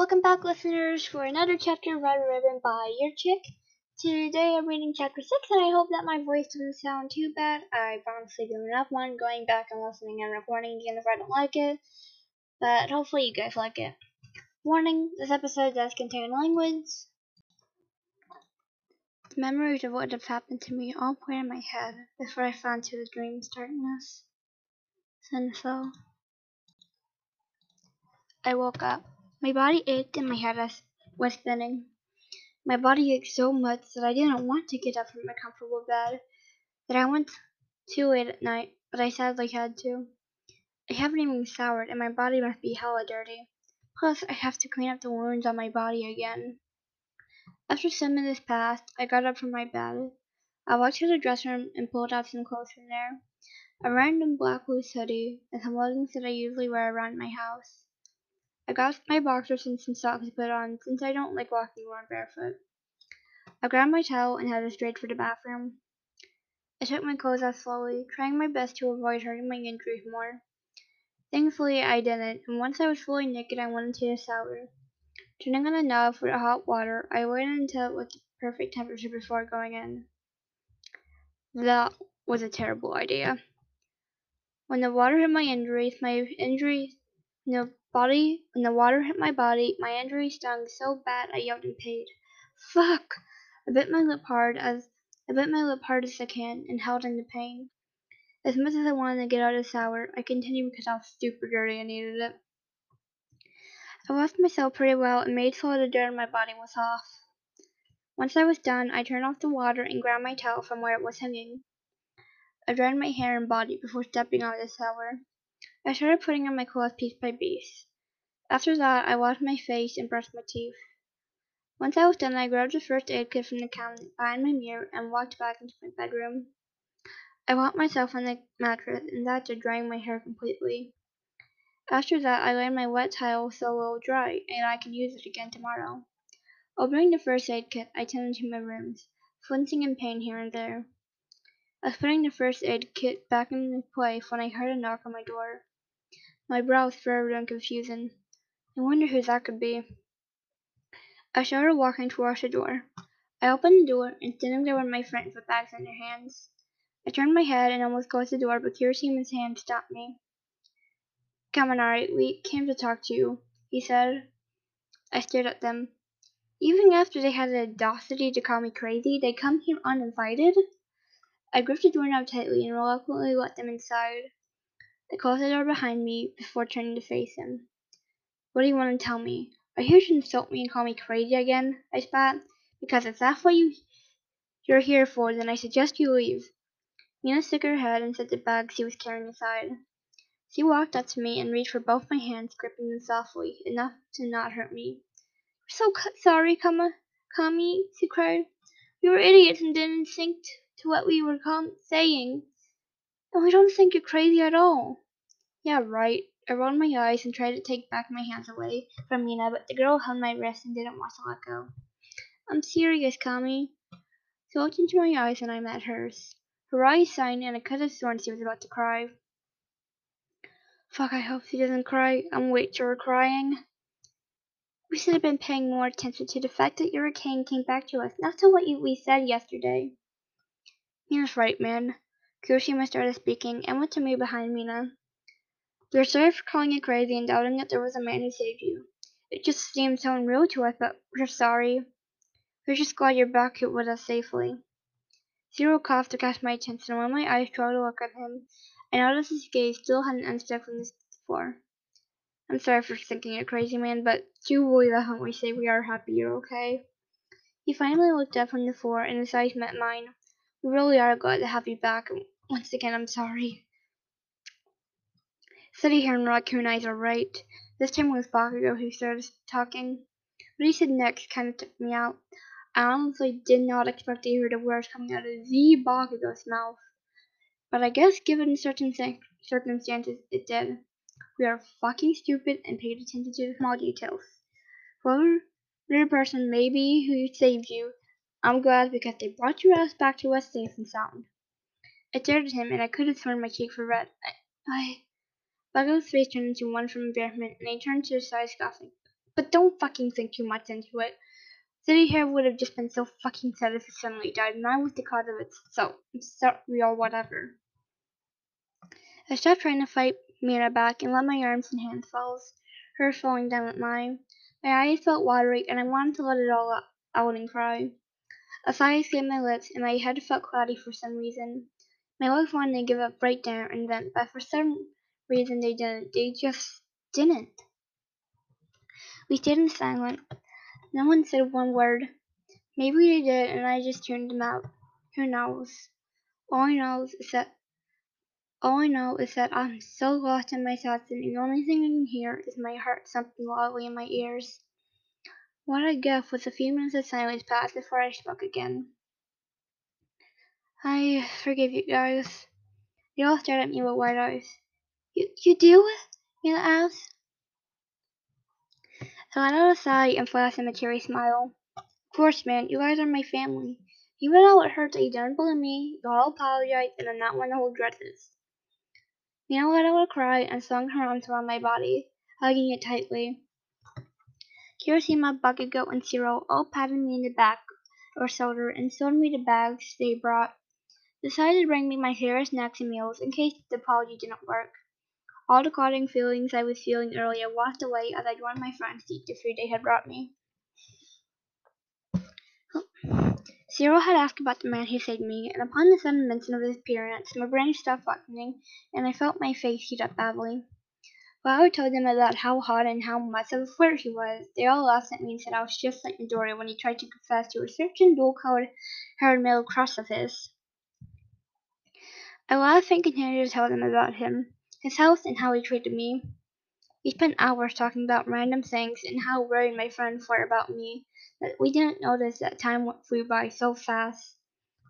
Welcome back, listeners, for another chapter of Red Ribbon by Your Chick. Today I'm reading chapter 6, and I hope that my voice doesn't sound too bad. I've honestly given enough one going back and listening and recording again if I don't like it, but hopefully you guys like it. Warning, this episode does contain language. The memories of what have happened to me all play in my head before I found to the dream's darkness. So, I woke up. My body ached and my head was spinning. My body ached so much that I didn't want to get up from my comfortable bed. That I went too late at night, but I sadly had to. I haven't even showered, and my body must be hella dirty. Plus, I have to clean up the wounds on my body again. After some minutes passed, I got up from my bed. I walked to the dressing room and pulled out some clothes from there. A random black loose hoodie and some leggings that I usually wear around my house. I got my boxers and some socks to put on since I don't like walking around barefoot. I grabbed my towel and headed straight for the bathroom. I took my clothes off slowly, trying my best to avoid hurting my injuries more. Thankfully, I didn't, and once I was fully naked, I went into the shower. Turning on the knob for the hot water, I waited until it was the perfect temperature before going in. That was a terrible idea. When the water hit my injuries, my injuries, the body, when the water hit my body, my injury stung so bad I yelled in pain. Fuck! I bit my lip hard as I bit my lip hard as I can and held in the pain. As much as I wanted to get out of the shower, I continued because I was super dirty and needed it. I washed myself pretty well and made sure the dirt on my body was off. Once I was done, I turned off the water and grabbed my towel from where it was hanging. I dried my hair and body before stepping out of the shower. I started putting on my clothes piece by piece. After that, I washed my face and brushed my teeth. Once I was done, I grabbed the first aid kit from the cabinet behind my mirror and walked back into my bedroom. I wrapped myself on the mattress and that after drying my hair completely. After that, I laid my wet towel so it will dry and I can use it again tomorrow. Opening the first aid kit, I tended to my rooms, flinching in pain here and there. I was putting the first aid kit back in place when I heard a knock on my door. My brows furrowed in confusion. I wonder who that could be. I started walking towards the door. I opened the door and standing there with my friends with bags in their hands. I turned my head and almost closed the door, but Kirishima's hand stopped me. Kaminari, we came to talk to you, he said. I stared at them. Even after they had the audacity to call me crazy, they come here uninvited? I gripped the doorknob tightly and reluctantly let them inside. I closed the door behind me before turning to face him. What do you want to tell me? Are you here to insult me and call me crazy again? I spat. Because if that's what you, you're here for, then I suggest you leave. Mina shook her head and set the bag she was carrying aside. She walked up to me and reached for both my hands, gripping them softly, enough to not hurt me. We're so sorry, Kama, Kami, she cried. We were idiots and didn't think to what we were saying. And I don't think you're crazy at all. Yeah, right. I rolled my eyes and tried to take back my hands away from Mina, but the girl held my wrist and didn't want to let go. I'm serious, Kami. She looked into my eyes and I met hers. Her eyes shined and I could have sworn she was about to cry. Fuck, I hope she doesn't cry. I'm wait to her crying. We should have been paying more attention to the fact that Hurricane came back to us, not to what you, we said yesterday. Mina's right, man. Kirishima started speaking and went to me behind Mina. We're sorry for calling you crazy and doubting that there was a man who saved you. It just seemed so unreal to us, but we're sorry. We're just glad you're back here with us safely. Sero coughed to catch my attention, and when my eyes tried to look at him, I noticed his gaze still hadn't unstuck from the floor. I'm sorry for thinking you're crazy, man, but do believe that when we say we are happy you're okay. He finally looked up from the floor, and his eyes met mine. We really are glad to have you back. Once again, I'm sorry. Steady here and raccoon eyes are right. This time it was Bakugo who started talking. What he said next kind of took me out. I honestly did not expect to hear the words coming out of the Bakugo's mouth. But I guess given certain circumstances, it did. We are fucking stupid and paid attention to the small details. Whoever the person may be who saved you, I'm glad because they brought your ass back to us safe and sound. I stared at him and I could have sworn my cheeks were red. I, I Bakugo's face turned into one from embarrassment, and he turned to the side, scoffing. But don't fucking think too much into it. City here would have just been so fucking sad if it suddenly died, and I was the cause of it, so it's not real whatever. I stopped trying to fight Mina back and let my arms and hands fall, her falling down with mine. My eyes felt watery, and I wanted to let it all out and cry. A sigh escaped my lips, and my head felt cloudy for some reason. My wife wanted to give up right there and then, but for some reason they didn't. They just didn't. We stayed in silence. No one said one word. Maybe they did, and I just tuned them out. Who knows? All I know is that all I know is that I'm so lost in my thoughts, and the only thing I can hear is my heart thumping loudly in my ears. What a gift was a few minutes of silence passed before I spoke again. I forgive you guys. They all stared at me with wide eyes. You, you do? Mina asked. I let out a sigh and flashed him a cheery smile. Of course, man, you guys are my family. Even though it hurts that you don't believe me, you all apologize, and I'm not one to hold grudges. Mina let out a cry and swung her arms around my body, hugging it tightly. Kirishima, Bakugo, and Sero all patted me in the back or shoulder and showed me the bags they brought. Decided to bring me my favorite snacks and meals in case the apology didn't work. All the clouding feelings I was feeling earlier washed away as I joined my friends to eat the food they had brought me. Cyril had asked about the man who saved me, and upon the sudden mention of his appearance, my brain stopped functioning, and I felt my face heat up badly. While I told them about how hot and how much of a flirt he was, they all laughed at me and said I was just like Midoriya when he tried to confess to a certain dual-haired male crush of his. I laughed and continued to tell them about him, his house, and how he treated me. We spent hours talking about random things and how worried my friends were about me that we didn't notice that time flew by so fast.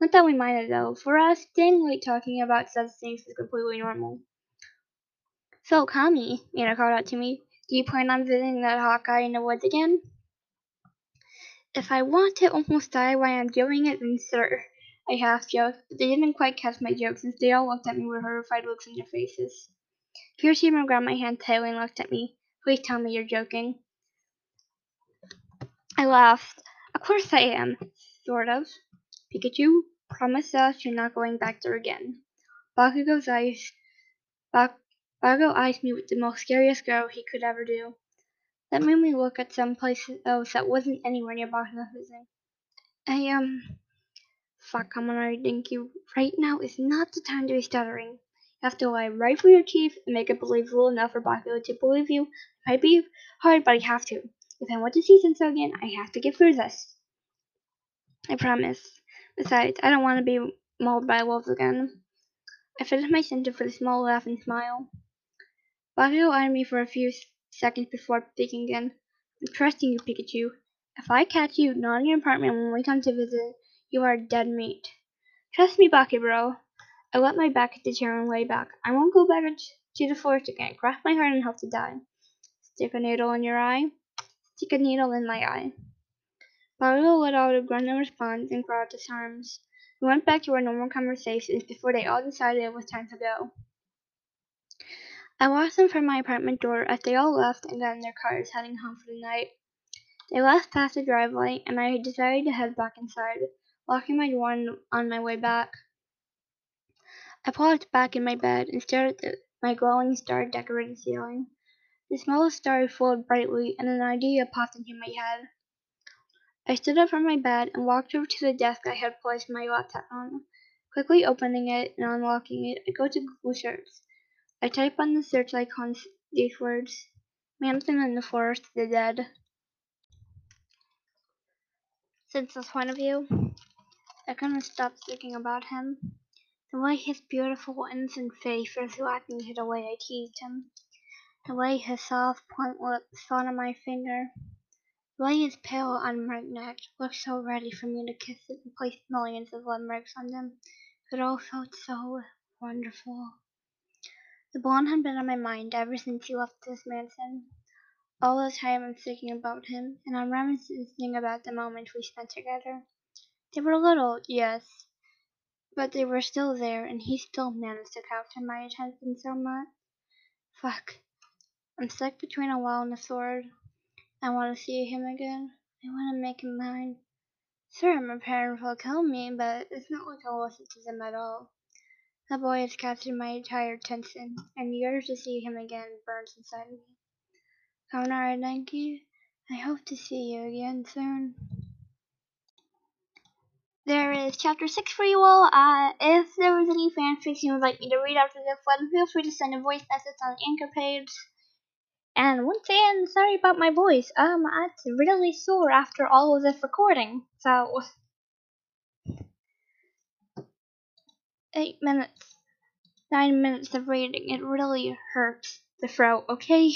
Not that we minded though. For us, staying late talking about such things is completely normal. So, Kami, Mina called out to me, do you plan on visiting that Hawkeye in the woods again? If I want to almost die while I'm doing it, then sir, I half joked, but they didn't quite catch my joke since they all looked at me with horrified looks on their faces. Kirishima grabbed my hand tightly and looked at me. Please tell me you're joking. I laughed. Of course I am. Sort of. Pikachu, promise us you're not going back there again. Bakugo's eyes Bak Bago eyed me with the most scariest girl he could ever do. That made me look at some place else that wasn't anywhere near Bakugo's. I um fuck I'm already thinking right now is not the time to be stuttering. You have to lie right for your teeth and make it believable enough for Bakugo to believe you. It might be hard, but I have to. If I want to see Sensei again, I have to get through this. I promise. Besides, I don't want to be mauled by wolves again. I finished my sentence with a small laugh and smile. Bakugo eyed me for a few seconds before speaking again. I'm trusting you, Pikachu. If I catch you not in your apartment when we come to visit, you are dead meat. Trust me, Baki bro. I let my back hit the chair and lay back. I won't go back to the forest again. Crack my heart and help to die. Stick a needle in your eye. Stick a needle in my eye. Bakugo let out a grunt in response and crossed his arms. We went back to our normal conversations before they all decided it was time to go. I watched them from my apartment door as they all left and got in their cars, heading home for the night. They left past the driveway, and I decided to head back inside, locking my door on my way back. I paused back in my bed and stared at the, my glowing star-decorated ceiling. The smallest star glowed brightly, and an idea popped into my head. I stood up from my bed and walked over to the desk I had placed my laptop on. Quickly opening it and unlocking it, I go to Google Search. I type on the search icon these words, Manson in the Forest of the Dead. Since this point of view, I couldn't stop thinking about him. The way his beautiful, innocent face was laughing to the way I teased him. The way his soft, point lips fell on my finger. The way his pale, unmarked neck looked so ready for me to kiss it and place millions of marks on them. It all felt so wonderful. The blonde had been on my mind ever since he left this mansion. All the time I'm thinking about him, and I'm reminiscing about the moments we spent together. They were little, yes, but they were still there, and he still managed to capture my attention so much. Fuck. I'm stuck between a wall and a sword. I want to see him again. I want to make him mine. Sure, my parents will kill me, but it's not like I'll listen to them at all. The boy has captured my entire attention, and the urge to see him again burns inside me. Governor Denki, I hope to see you again soon. There is chapter 6 for you all. Uh, if there was any fanfics you would like me to read after this one, feel free to send a voice message on the anchor page. And once again, sorry about my voice. Um, it's really sore after all of this recording. So, eight minutes, nine minutes of reading. It really hurts the throat, okay?